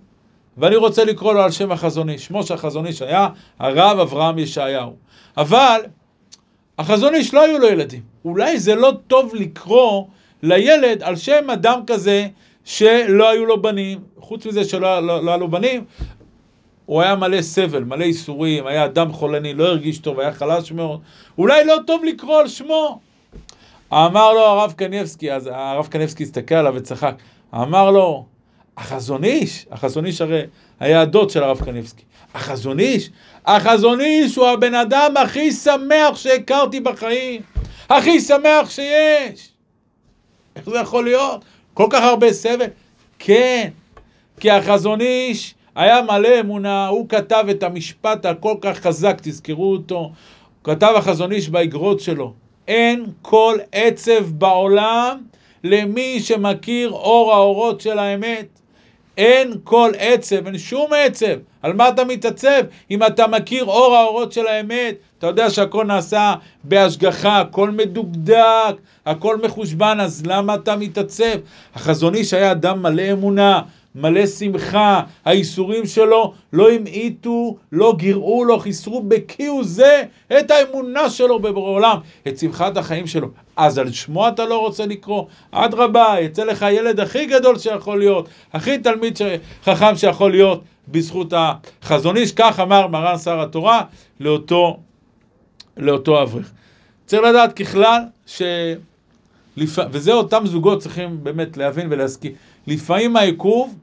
ואני רוצה לקרוא לו על שם החזון איש. שמו של החזון איש היה הרב אברהם ישעיהו. אבל החזון איש לא היו לו ילדים. אולי זה לא טוב לקרוא לילד על שם אדם כזה שלא היו לו בנים. חוץ מזה שלא לא, לא היה לו בנים, הוא היה מלא סבל, מלא ייסורים, היה אדם חולני, לא הרגיש טוב, היה חלש מאוד. אולי לא טוב לקרוא על שמו. אמר לו הרב קניבסקי, אז הרב קניבסקי הסתכל עליו וצחק. אמר לו, החזון איש, החזון איש הרי היה הדוד של הרב קניבסקי. החזון איש, החזון איש הוא הבן אדם הכי שמח שהכרתי בחיים. הכי שמח שיש. איך זה יכול להיות? כל כך הרבה סבל? כן, כי החזון איש היה מלא אמונה, הוא כתב את המשפט הכל כך חזק, תזכרו אותו. הוא כתב החזון איש באגרות שלו. אין כל עצב בעולם למי שמכיר אור האורות של האמת. אין כל עצב, אין שום עצב. על מה אתה מתעצב? אם אתה מכיר אור האורות של האמת, אתה יודע שהכל נעשה בהשגחה, הכל מדוקדק, הכל מחושבן, אז למה אתה מתעצב? החזון איש היה אדם מלא אמונה, מלא שמחה, האיסורים שלו לא המעיטו, לא גירעו, לא חיסרו בכיהו זה את האמונה שלו בבורא עולם, את שמחת החיים שלו. אז על שמו אתה לא רוצה לקרוא? אדרבה, יצא לך הילד הכי גדול שיכול להיות, הכי תלמיד ש... חכם שיכול להיות בזכות החזון איש, כך אמר מרן שר התורה לאותו, לאותו אברך. צריך לדעת ככלל, ש... לפ... וזה אותם זוגות צריכים באמת להבין ולהסכים. לפעמים העיכוב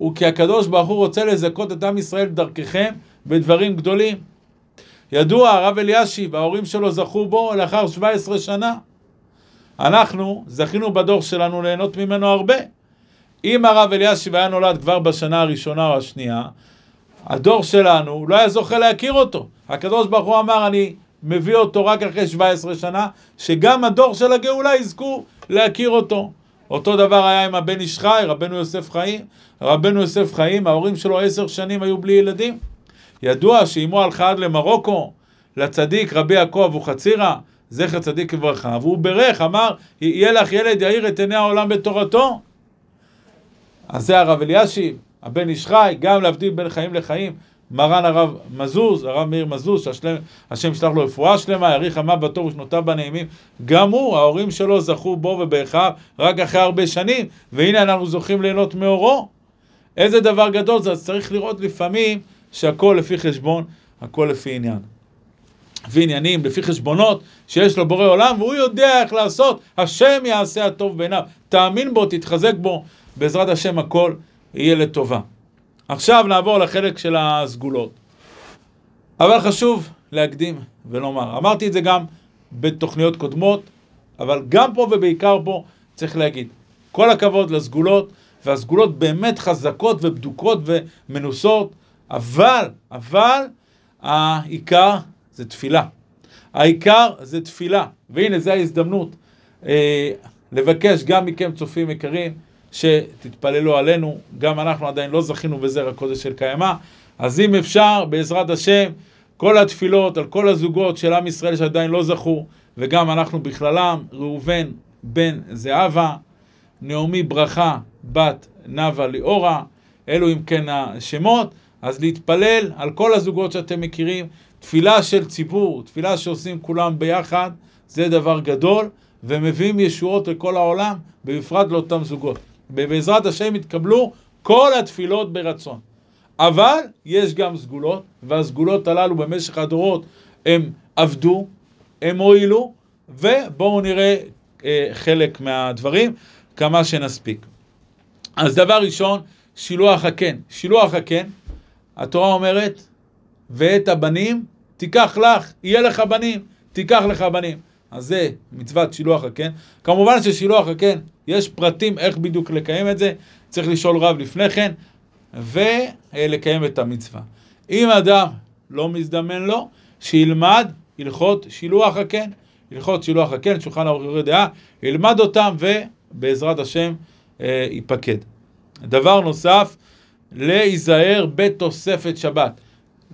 הוא כי הקדוש ברוך הוא רוצה לזכות את עם ישראל דרככם בדברים גדולים. ידוע, הרב אלישיב, ההורים שלו זכו בו לאחר 17 שנה. אנחנו זכינו בדור שלנו ליהנות ממנו הרבה. אם הרב אלישיב היה נולד כבר בשנה הראשונה או השנייה, הדור שלנו לא היה זוכה להכיר אותו. הקדוש ברוך הוא אמר, אני מביא אותו רק אחרי 17 שנה, שגם הדור של הגאולה יזכו להכיר אותו. אותו דבר היה עם הבן איש חי, רבנו יוסף חיים. רבנו יוסף חיים, ההורים שלו עשר שנים היו בלי ילדים. ידוע שאמו הלכה עד למרוקו, לצדיק רבי יעקב אבוחצירא, זכר צדיק לברכה, והוא ברך, אמר, יהיה לך ילד יאיר את עיני העולם בתורתו. אז זה הרב אלישיב, הבן איש חי, גם להבדיל בין חיים לחיים. מרן הרב מזוז, הרב מאיר מזוז, שהשלם, השם ישלח לו רפואה שלמה, יאריך ימיו בטוב ושנותיו בנעימים. גם הוא, ההורים שלו זכו בו ובאחיו רק אחרי הרבה שנים, והנה אנחנו זוכים ליהנות מאורו. איזה דבר גדול זה, אז צריך לראות לפעמים שהכל לפי חשבון, הכל לפי עניין. לפי עניינים, לפי חשבונות שיש לו בורא עולם, והוא יודע איך לעשות, השם יעשה הטוב בעיניו. תאמין בו, תתחזק בו, בעזרת השם הכל יהיה לטובה. עכשיו נעבור לחלק של הסגולות. אבל חשוב להקדים ולומר, אמרתי את זה גם בתוכניות קודמות, אבל גם פה ובעיקר פה צריך להגיד, כל הכבוד לסגולות, והסגולות באמת חזקות ובדוקות ומנוסות, אבל, אבל, העיקר זה תפילה. העיקר זה תפילה, והנה זו ההזדמנות אה, לבקש גם מכם צופים יקרים, שתתפללו עלינו, גם אנחנו עדיין לא זכינו בזר הקודש של קיימא, אז אם אפשר, בעזרת השם, כל התפילות על כל הזוגות של עם ישראל שעדיין לא זכו, וגם אנחנו בכללם, ראובן בן זהבה, נעמי ברכה בת נאוה ליאורה, אלו אם כן השמות, אז להתפלל על כל הזוגות שאתם מכירים, תפילה של ציבור, תפילה שעושים כולם ביחד, זה דבר גדול, ומביאים ישועות לכל העולם, בפרט לאותם זוגות. ובעזרת השם יתקבלו כל התפילות ברצון. אבל יש גם סגולות, והסגולות הללו במשך הדורות הם עבדו, הם הועילו, ובואו נראה אה, חלק מהדברים, כמה שנספיק. אז דבר ראשון, שילוח הקן. שילוח הקן, התורה אומרת, ואת הבנים תיקח לך, יהיה לך בנים, תיקח לך בנים. אז זה מצוות שילוח הקן. כמובן ששילוח הקן, יש פרטים איך בדיוק לקיים את זה, צריך לשאול רב לפני כן, ולקיים את המצווה. אם אדם לא מזדמן לו, שילמד הלכות שילוח הקן. הלכות שילוח הקן, שולחן ערוך יורד דעה, ילמד אותם ובעזרת השם אה, ייפקד. דבר נוסף, להיזהר בתוספת שבת.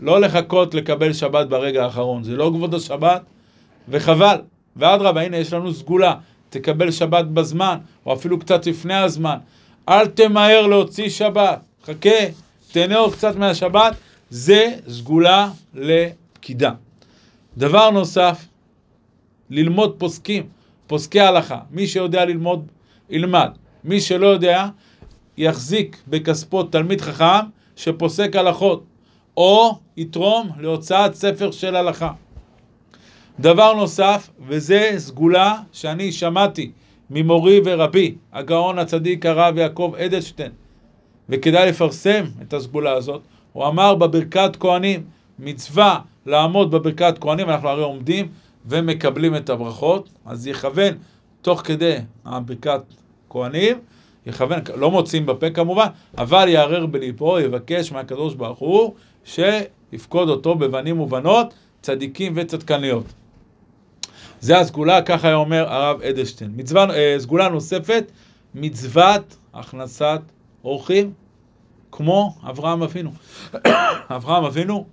לא לחכות לקבל שבת ברגע האחרון, זה לא כבוד השבת, וחבל. ואדרבה, הנה יש לנו סגולה, תקבל שבת בזמן, או אפילו קצת לפני הזמן. אל תמהר להוציא שבת, חכה, תהנה עוד קצת מהשבת, זה סגולה לפקידה. דבר נוסף, ללמוד פוסקים, פוסקי הלכה. מי שיודע ללמוד, ילמד. מי שלא יודע, יחזיק בכספו תלמיד חכם שפוסק הלכות, או יתרום להוצאת ספר של הלכה. דבר נוסף, וזה סגולה שאני שמעתי ממורי ורבי, הגאון הצדיק הרב יעקב אדלשטיין, וכדאי לפרסם את הסגולה הזאת. הוא אמר בברכת כהנים, מצווה לעמוד בברכת כהנים, אנחנו הרי עומדים ומקבלים את הברכות, אז יכוון תוך כדי הברכת כהנים, יכוון, לא מוצאים בפה כמובן, אבל יערער בליבו, יבקש מהקדוש ברוך הוא שיפקוד אותו בבנים ובנות, צדיקים וצדקניות. זה הסגולה, ככה אומר הרב אדלשטיין. מצווה, אה, סגולה נוספת, מצוות הכנסת אורחים, כמו אברהם אבינו. *coughs* אברהם אבינו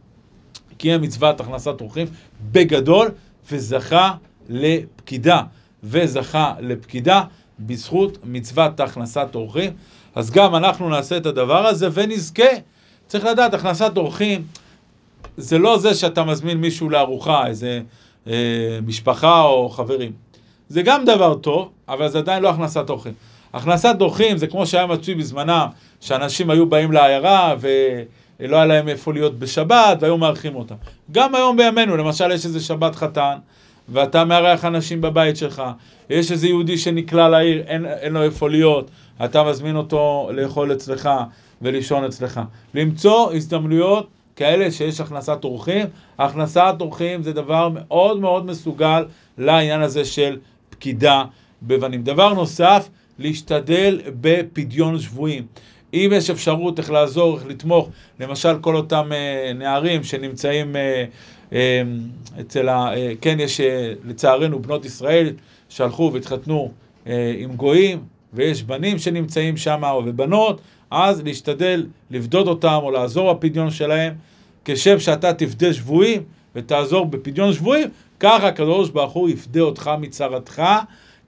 קיים מצוות הכנסת אורחים בגדול, וזכה לפקידה. וזכה לפקידה בזכות מצוות הכנסת אורחים. אז גם אנחנו נעשה את הדבר הזה ונזכה. צריך לדעת, הכנסת אורחים זה לא זה שאתה מזמין מישהו לארוחה, איזה אה, משפחה או חברים. זה גם דבר טוב, אבל זה עדיין לא הכנסת אורחים. הכנסת אורחים זה כמו שהיה מצוי בזמנם, שאנשים היו באים לעיירה ולא היה להם איפה להיות בשבת והיו מארחים אותם. גם היום בימינו, למשל יש איזה שבת חתן, ואתה מארח אנשים בבית שלך, יש איזה יהודי שנקלע לעיר, אין, אין לו איפה להיות, אתה מזמין אותו לאכול אצלך ולישון אצלך. למצוא הזדמנויות כאלה שיש הכנסת אורחים. הכנסת אורחים זה דבר מאוד מאוד מסוגל לעניין הזה של פקידה בבנים. דבר נוסף, להשתדל בפדיון שבויים. אם יש אפשרות איך לעזור, איך לתמוך, למשל כל אותם אה, נערים שנמצאים אה, אה, אצל ה... אה, כן, יש אה, לצערנו בנות ישראל שהלכו והתחתנו אה, עם גויים, ויש בנים שנמצאים שם, ובנות, אז להשתדל לבדוד אותם או לעזור בפדיון שלהם, כשם שאתה תפדה שבויים ותעזור בפדיון שבויים, ככה הקדוש ברוך הוא יפדה אותך מצרתך,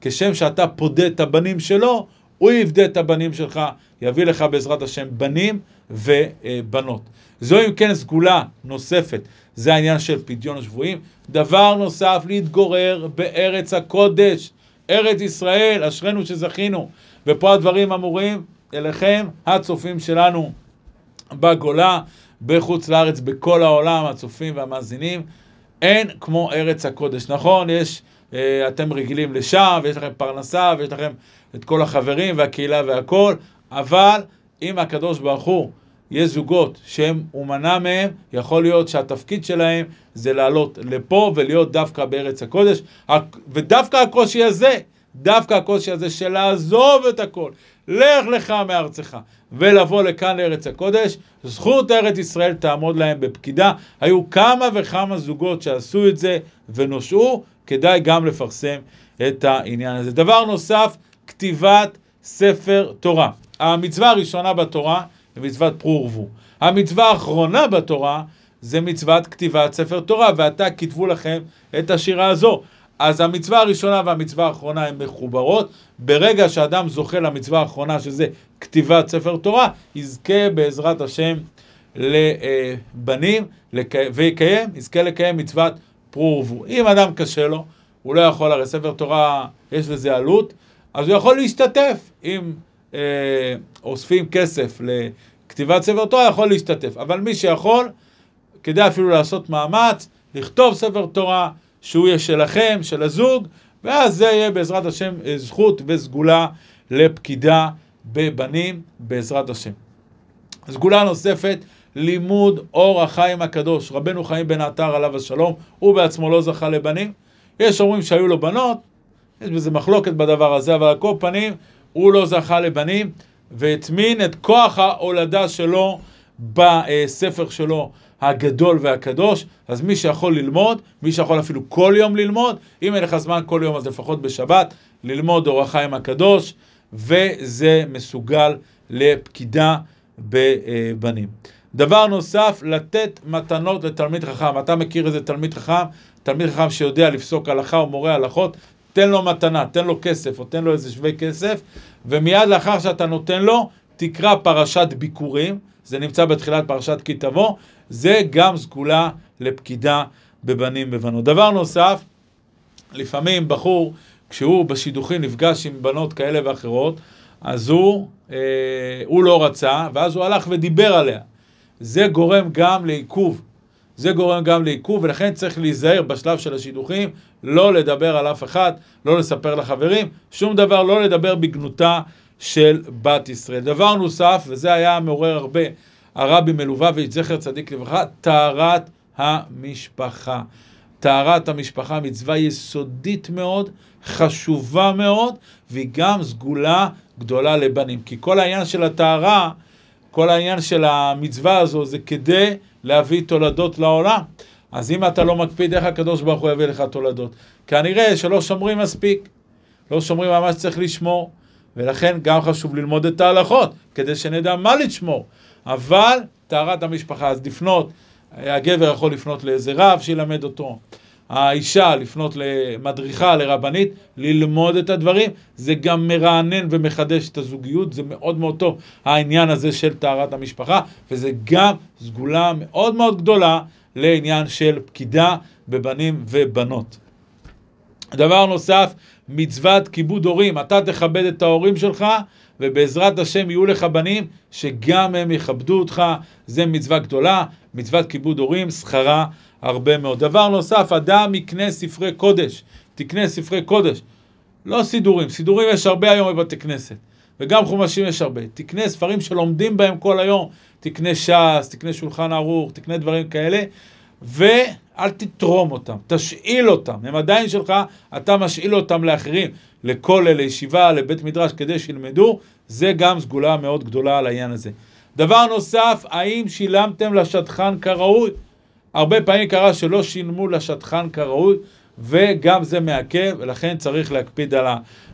כשם שאתה פודה את הבנים שלו, הוא יפדה את הבנים שלך, יביא לך בעזרת השם בנים ובנות. זו אם כן סגולה נוספת, זה העניין של פדיון שבויים. דבר נוסף, להתגורר בארץ הקודש, ארץ ישראל, אשרינו שזכינו. ופה הדברים אמורים אליכם, הצופים שלנו בגולה, בחוץ לארץ, בכל העולם, הצופים והמאזינים. אין כמו ארץ הקודש. נכון, יש, אה, אתם רגילים לשם, ויש לכם פרנסה, ויש לכם את כל החברים והקהילה והכל, אבל אם הקדוש ברוך הוא, יש זוגות שהם, הוא מנע מהם, יכול להיות שהתפקיד שלהם זה לעלות לפה ולהיות דווקא בארץ הקודש, ודווקא הקושי הזה, דווקא הקושי הזה של לעזוב את הכל, לך לך מארצך, ולבוא לכאן לארץ הקודש, זכות ארץ ישראל תעמוד להם בפקידה. היו כמה וכמה זוגות שעשו את זה ונושעו, כדאי גם לפרסם את העניין הזה. דבר נוסף, כתיבת ספר תורה. המצווה הראשונה בתורה היא מצוות פרו ורבו. המצווה האחרונה בתורה זה מצוות כתיבת ספר תורה, ועתה כתבו לכם את השירה הזו. אז המצווה הראשונה והמצווה האחרונה הן מחוברות. ברגע שאדם זוכה למצווה האחרונה, שזה כתיבת ספר תורה, יזכה בעזרת השם לבנים ויקיים, יזכה לקיים מצוות פרו ורבו. אם אדם קשה לו, הוא לא יכול, הרי ספר תורה, יש לזה עלות, אז הוא יכול להשתתף. אם אה, אוספים כסף לכתיבת ספר תורה, יכול להשתתף. אבל מי שיכול, כדאי אפילו לעשות מאמץ, לכתוב ספר תורה, שהוא יהיה שלכם, של הזוג, ואז זה יהיה בעזרת השם אה, זכות וסגולה לפקידה בבנים, בעזרת השם. סגולה נוספת, לימוד אור החיים הקדוש. רבנו חיים בן עטר עליו השלום, הוא בעצמו לא זכה לבנים. יש אומרים שהיו לו בנות, יש בזה מחלוקת בדבר הזה, אבל על כל פנים, הוא לא זכה לבנים, והטמין את כוח ההולדה שלו בספר שלו, הגדול והקדוש. אז מי שיכול ללמוד, מי שיכול אפילו כל יום ללמוד, אם אין לך זמן כל יום, אז לפחות בשבת, ללמוד אור החיים הקדוש, וזה מסוגל לפקידה בבנים. דבר נוסף, לתת מתנות לתלמיד חכם. אתה מכיר איזה תלמיד חכם? תלמיד חכם שיודע לפסוק הלכה או מורה הלכות, תן לו מתנה, תן לו כסף, או תן לו איזה שווה כסף, ומיד לאחר שאתה נותן לו, תקרא פרשת ביקורים, זה נמצא בתחילת פרשת כי תבוא, זה גם סגולה לפקידה בבנים ובנות. דבר נוסף, לפעמים בחור, כשהוא בשידוכים נפגש עם בנות כאלה ואחרות, אז הוא, אה, הוא לא רצה, ואז הוא הלך ודיבר עליה. זה גורם גם לעיכוב. זה גורם גם לעיכוב, ולכן צריך להיזהר בשלב של השידוכים, לא לדבר על אף אחד, לא לספר לחברים, שום דבר, לא לדבר בגנותה של בת ישראל. דבר נוסף, וזה היה מעורר הרבה, הרבי מלובביץ', זכר צדיק לברכה, טהרת המשפחה. טהרת המשפחה, מצווה יסודית מאוד, חשובה מאוד, והיא גם סגולה גדולה לבנים. כי כל העניין של הטהרה, כל העניין של המצווה הזו זה כדי להביא תולדות לעולם. אז אם אתה לא מקפיד, איך הקדוש ברוך הוא יביא לך תולדות? כנראה שלא שומרים מספיק. לא שומרים על מה שצריך לשמור, ולכן גם חשוב ללמוד את ההלכות, כדי שנדע מה לשמור. אבל טהרת המשפחה, אז לפנות, הגבר יכול לפנות לאיזה רב שילמד אותו. האישה לפנות למדריכה, לרבנית, ללמוד את הדברים, זה גם מרענן ומחדש את הזוגיות, זה מאוד מאוד טוב, העניין הזה של טהרת המשפחה, וזה גם סגולה מאוד מאוד גדולה לעניין של פקידה בבנים ובנות. דבר נוסף, מצוות כיבוד הורים, אתה תכבד את ההורים שלך, ובעזרת השם יהיו לך בנים שגם הם יכבדו אותך, זה מצווה גדולה, מצוות כיבוד הורים, שכרה הרבה מאוד. דבר נוסף, אדם יקנה ספרי קודש, תקנה ספרי קודש. לא סידורים, סידורים יש הרבה היום בבתי כנסת, וגם חומשים יש הרבה. תקנה ספרים שלומדים בהם כל היום, תקנה ש"ס, תקנה שולחן ערוך, תקנה דברים כאלה, ואל תתרום אותם, תשאיל אותם. הם עדיין שלך, אתה משאיל אותם לאחרים, לכולל, לישיבה, לבית מדרש, כדי שילמדו, זה גם סגולה מאוד גדולה על העניין הזה. דבר נוסף, האם שילמתם לשטחן כראוי? הרבה פעמים קרה שלא שילמו לשטחן כראוי, וגם זה מעכב, ולכן צריך להקפיד על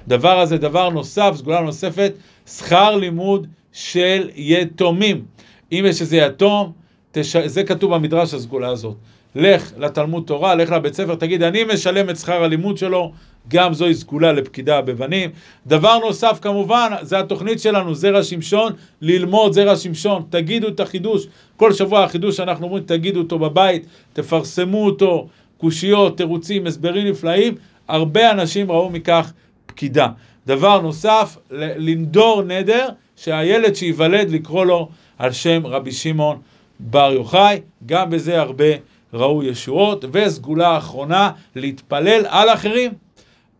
הדבר הזה. דבר נוסף, סגולה נוספת, שכר לימוד של יתומים. אם יש איזה יתום, תש... זה כתוב במדרש הסגולה הזאת. לך לתלמוד תורה, לך לבית ספר, תגיד, אני משלם את שכר הלימוד שלו, גם זוהי סגולה לפקידה בבנים. דבר נוסף כמובן, זה התוכנית שלנו, זרע שמשון, ללמוד זרע שמשון. תגידו את החידוש, כל שבוע החידוש שאנחנו אומרים, תגידו אותו בבית, תפרסמו אותו, קושיות, תירוצים, הסברים נפלאים. הרבה אנשים ראו מכך פקידה. דבר נוסף, לנדור נדר, שהילד שייוולד לקרוא לו על שם רבי שמעון בר יוחאי, גם בזה הרבה ראו ישועות. וסגולה אחרונה, להתפלל על אחרים.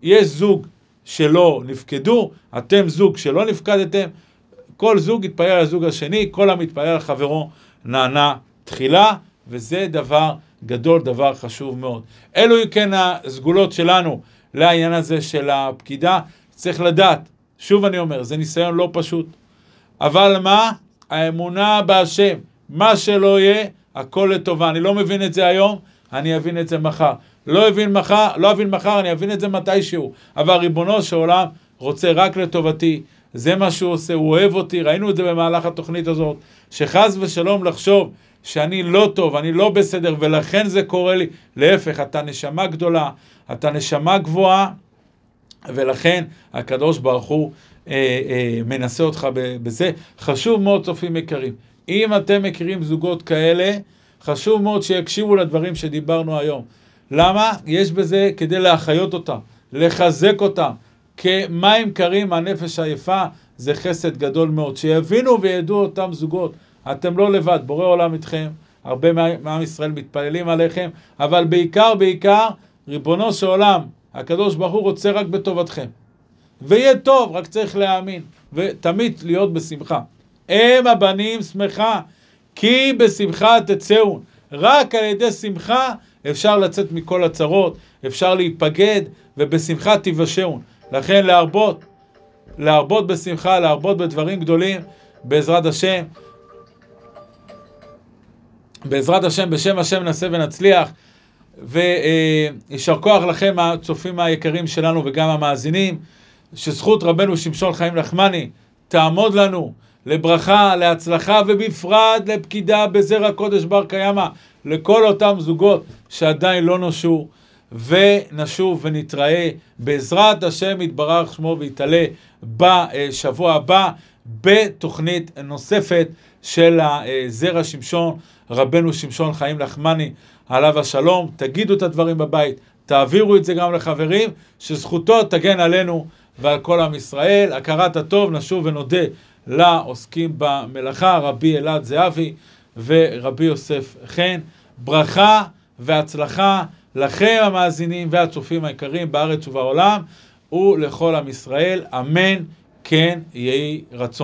יש זוג שלא נפקדו, אתם זוג שלא נפקדתם, כל זוג יתפלל על הזוג השני, כל המתפלל על חברו נענה תחילה, וזה דבר גדול, דבר חשוב מאוד. אלו אם כן הסגולות שלנו לעניין הזה של הפקידה, צריך לדעת, שוב אני אומר, זה ניסיון לא פשוט, אבל מה? האמונה בהשם, מה שלא יהיה, הכל לטובה. אני לא מבין את זה היום, אני אבין את זה מחר. לא אבין מחר, לא אבין מחר, אני אבין את זה מתישהו. אבל ריבונו של עולם רוצה רק לטובתי, זה מה שהוא עושה, הוא אוהב אותי, ראינו את זה במהלך התוכנית הזאת, שחס ושלום לחשוב שאני לא טוב, אני לא בסדר, ולכן זה קורה לי. להפך, אתה נשמה גדולה, אתה נשמה גבוהה, ולכן הקדוש ברוך הוא אה, אה, מנסה אותך בזה. חשוב מאוד, צופים יקרים, אם אתם מכירים זוגות כאלה, חשוב מאוד שיקשיבו לדברים שדיברנו היום. למה? יש בזה כדי להחיות אותם, לחזק אותם. כמים קרים מהנפש היפה, זה חסד גדול מאוד. שיבינו וידעו אותם זוגות. אתם לא לבד, בורא עולם איתכם, הרבה מעם ישראל מתפללים עליכם, אבל בעיקר, בעיקר, ריבונו של עולם, הקדוש ברוך הוא רוצה רק בטובתכם. ויהיה טוב, רק צריך להאמין, ותמיד להיות בשמחה. הם הבנים שמחה, כי בשמחה תצאו. רק על ידי שמחה אפשר לצאת מכל הצרות, אפשר להיפגד, ובשמחה תיוושעון. לכן להרבות, להרבות בשמחה, להרבות בדברים גדולים, בעזרת השם. בעזרת השם, בשם השם נעשה ונצליח. ויישר כוח לכם, הצופים היקרים שלנו וגם המאזינים, שזכות רבנו שמשון חיים נחמני תעמוד לנו לברכה, להצלחה ובפרט לפקידה בזרע קודש בר קיימא, לכל אותם זוגות שעדיין לא נושו, ונשוב ונתראה בעזרת השם יתברך שמו ויתעלה בשבוע הבא בתוכנית נוספת של הזרע שמשון, רבנו שמשון חיים לחמני עליו השלום. תגידו את הדברים בבית, תעבירו את זה גם לחברים, שזכותו תגן עלינו ועל כל עם ישראל. הכרת הטוב, נשוב ונודה לעוסקים במלאכה, רבי אלעד זהבי ורבי יוסף חן. ברכה והצלחה לכם המאזינים והצופים היקרים בארץ ובעולם ולכל עם ישראל, אמן כן יהי רצון.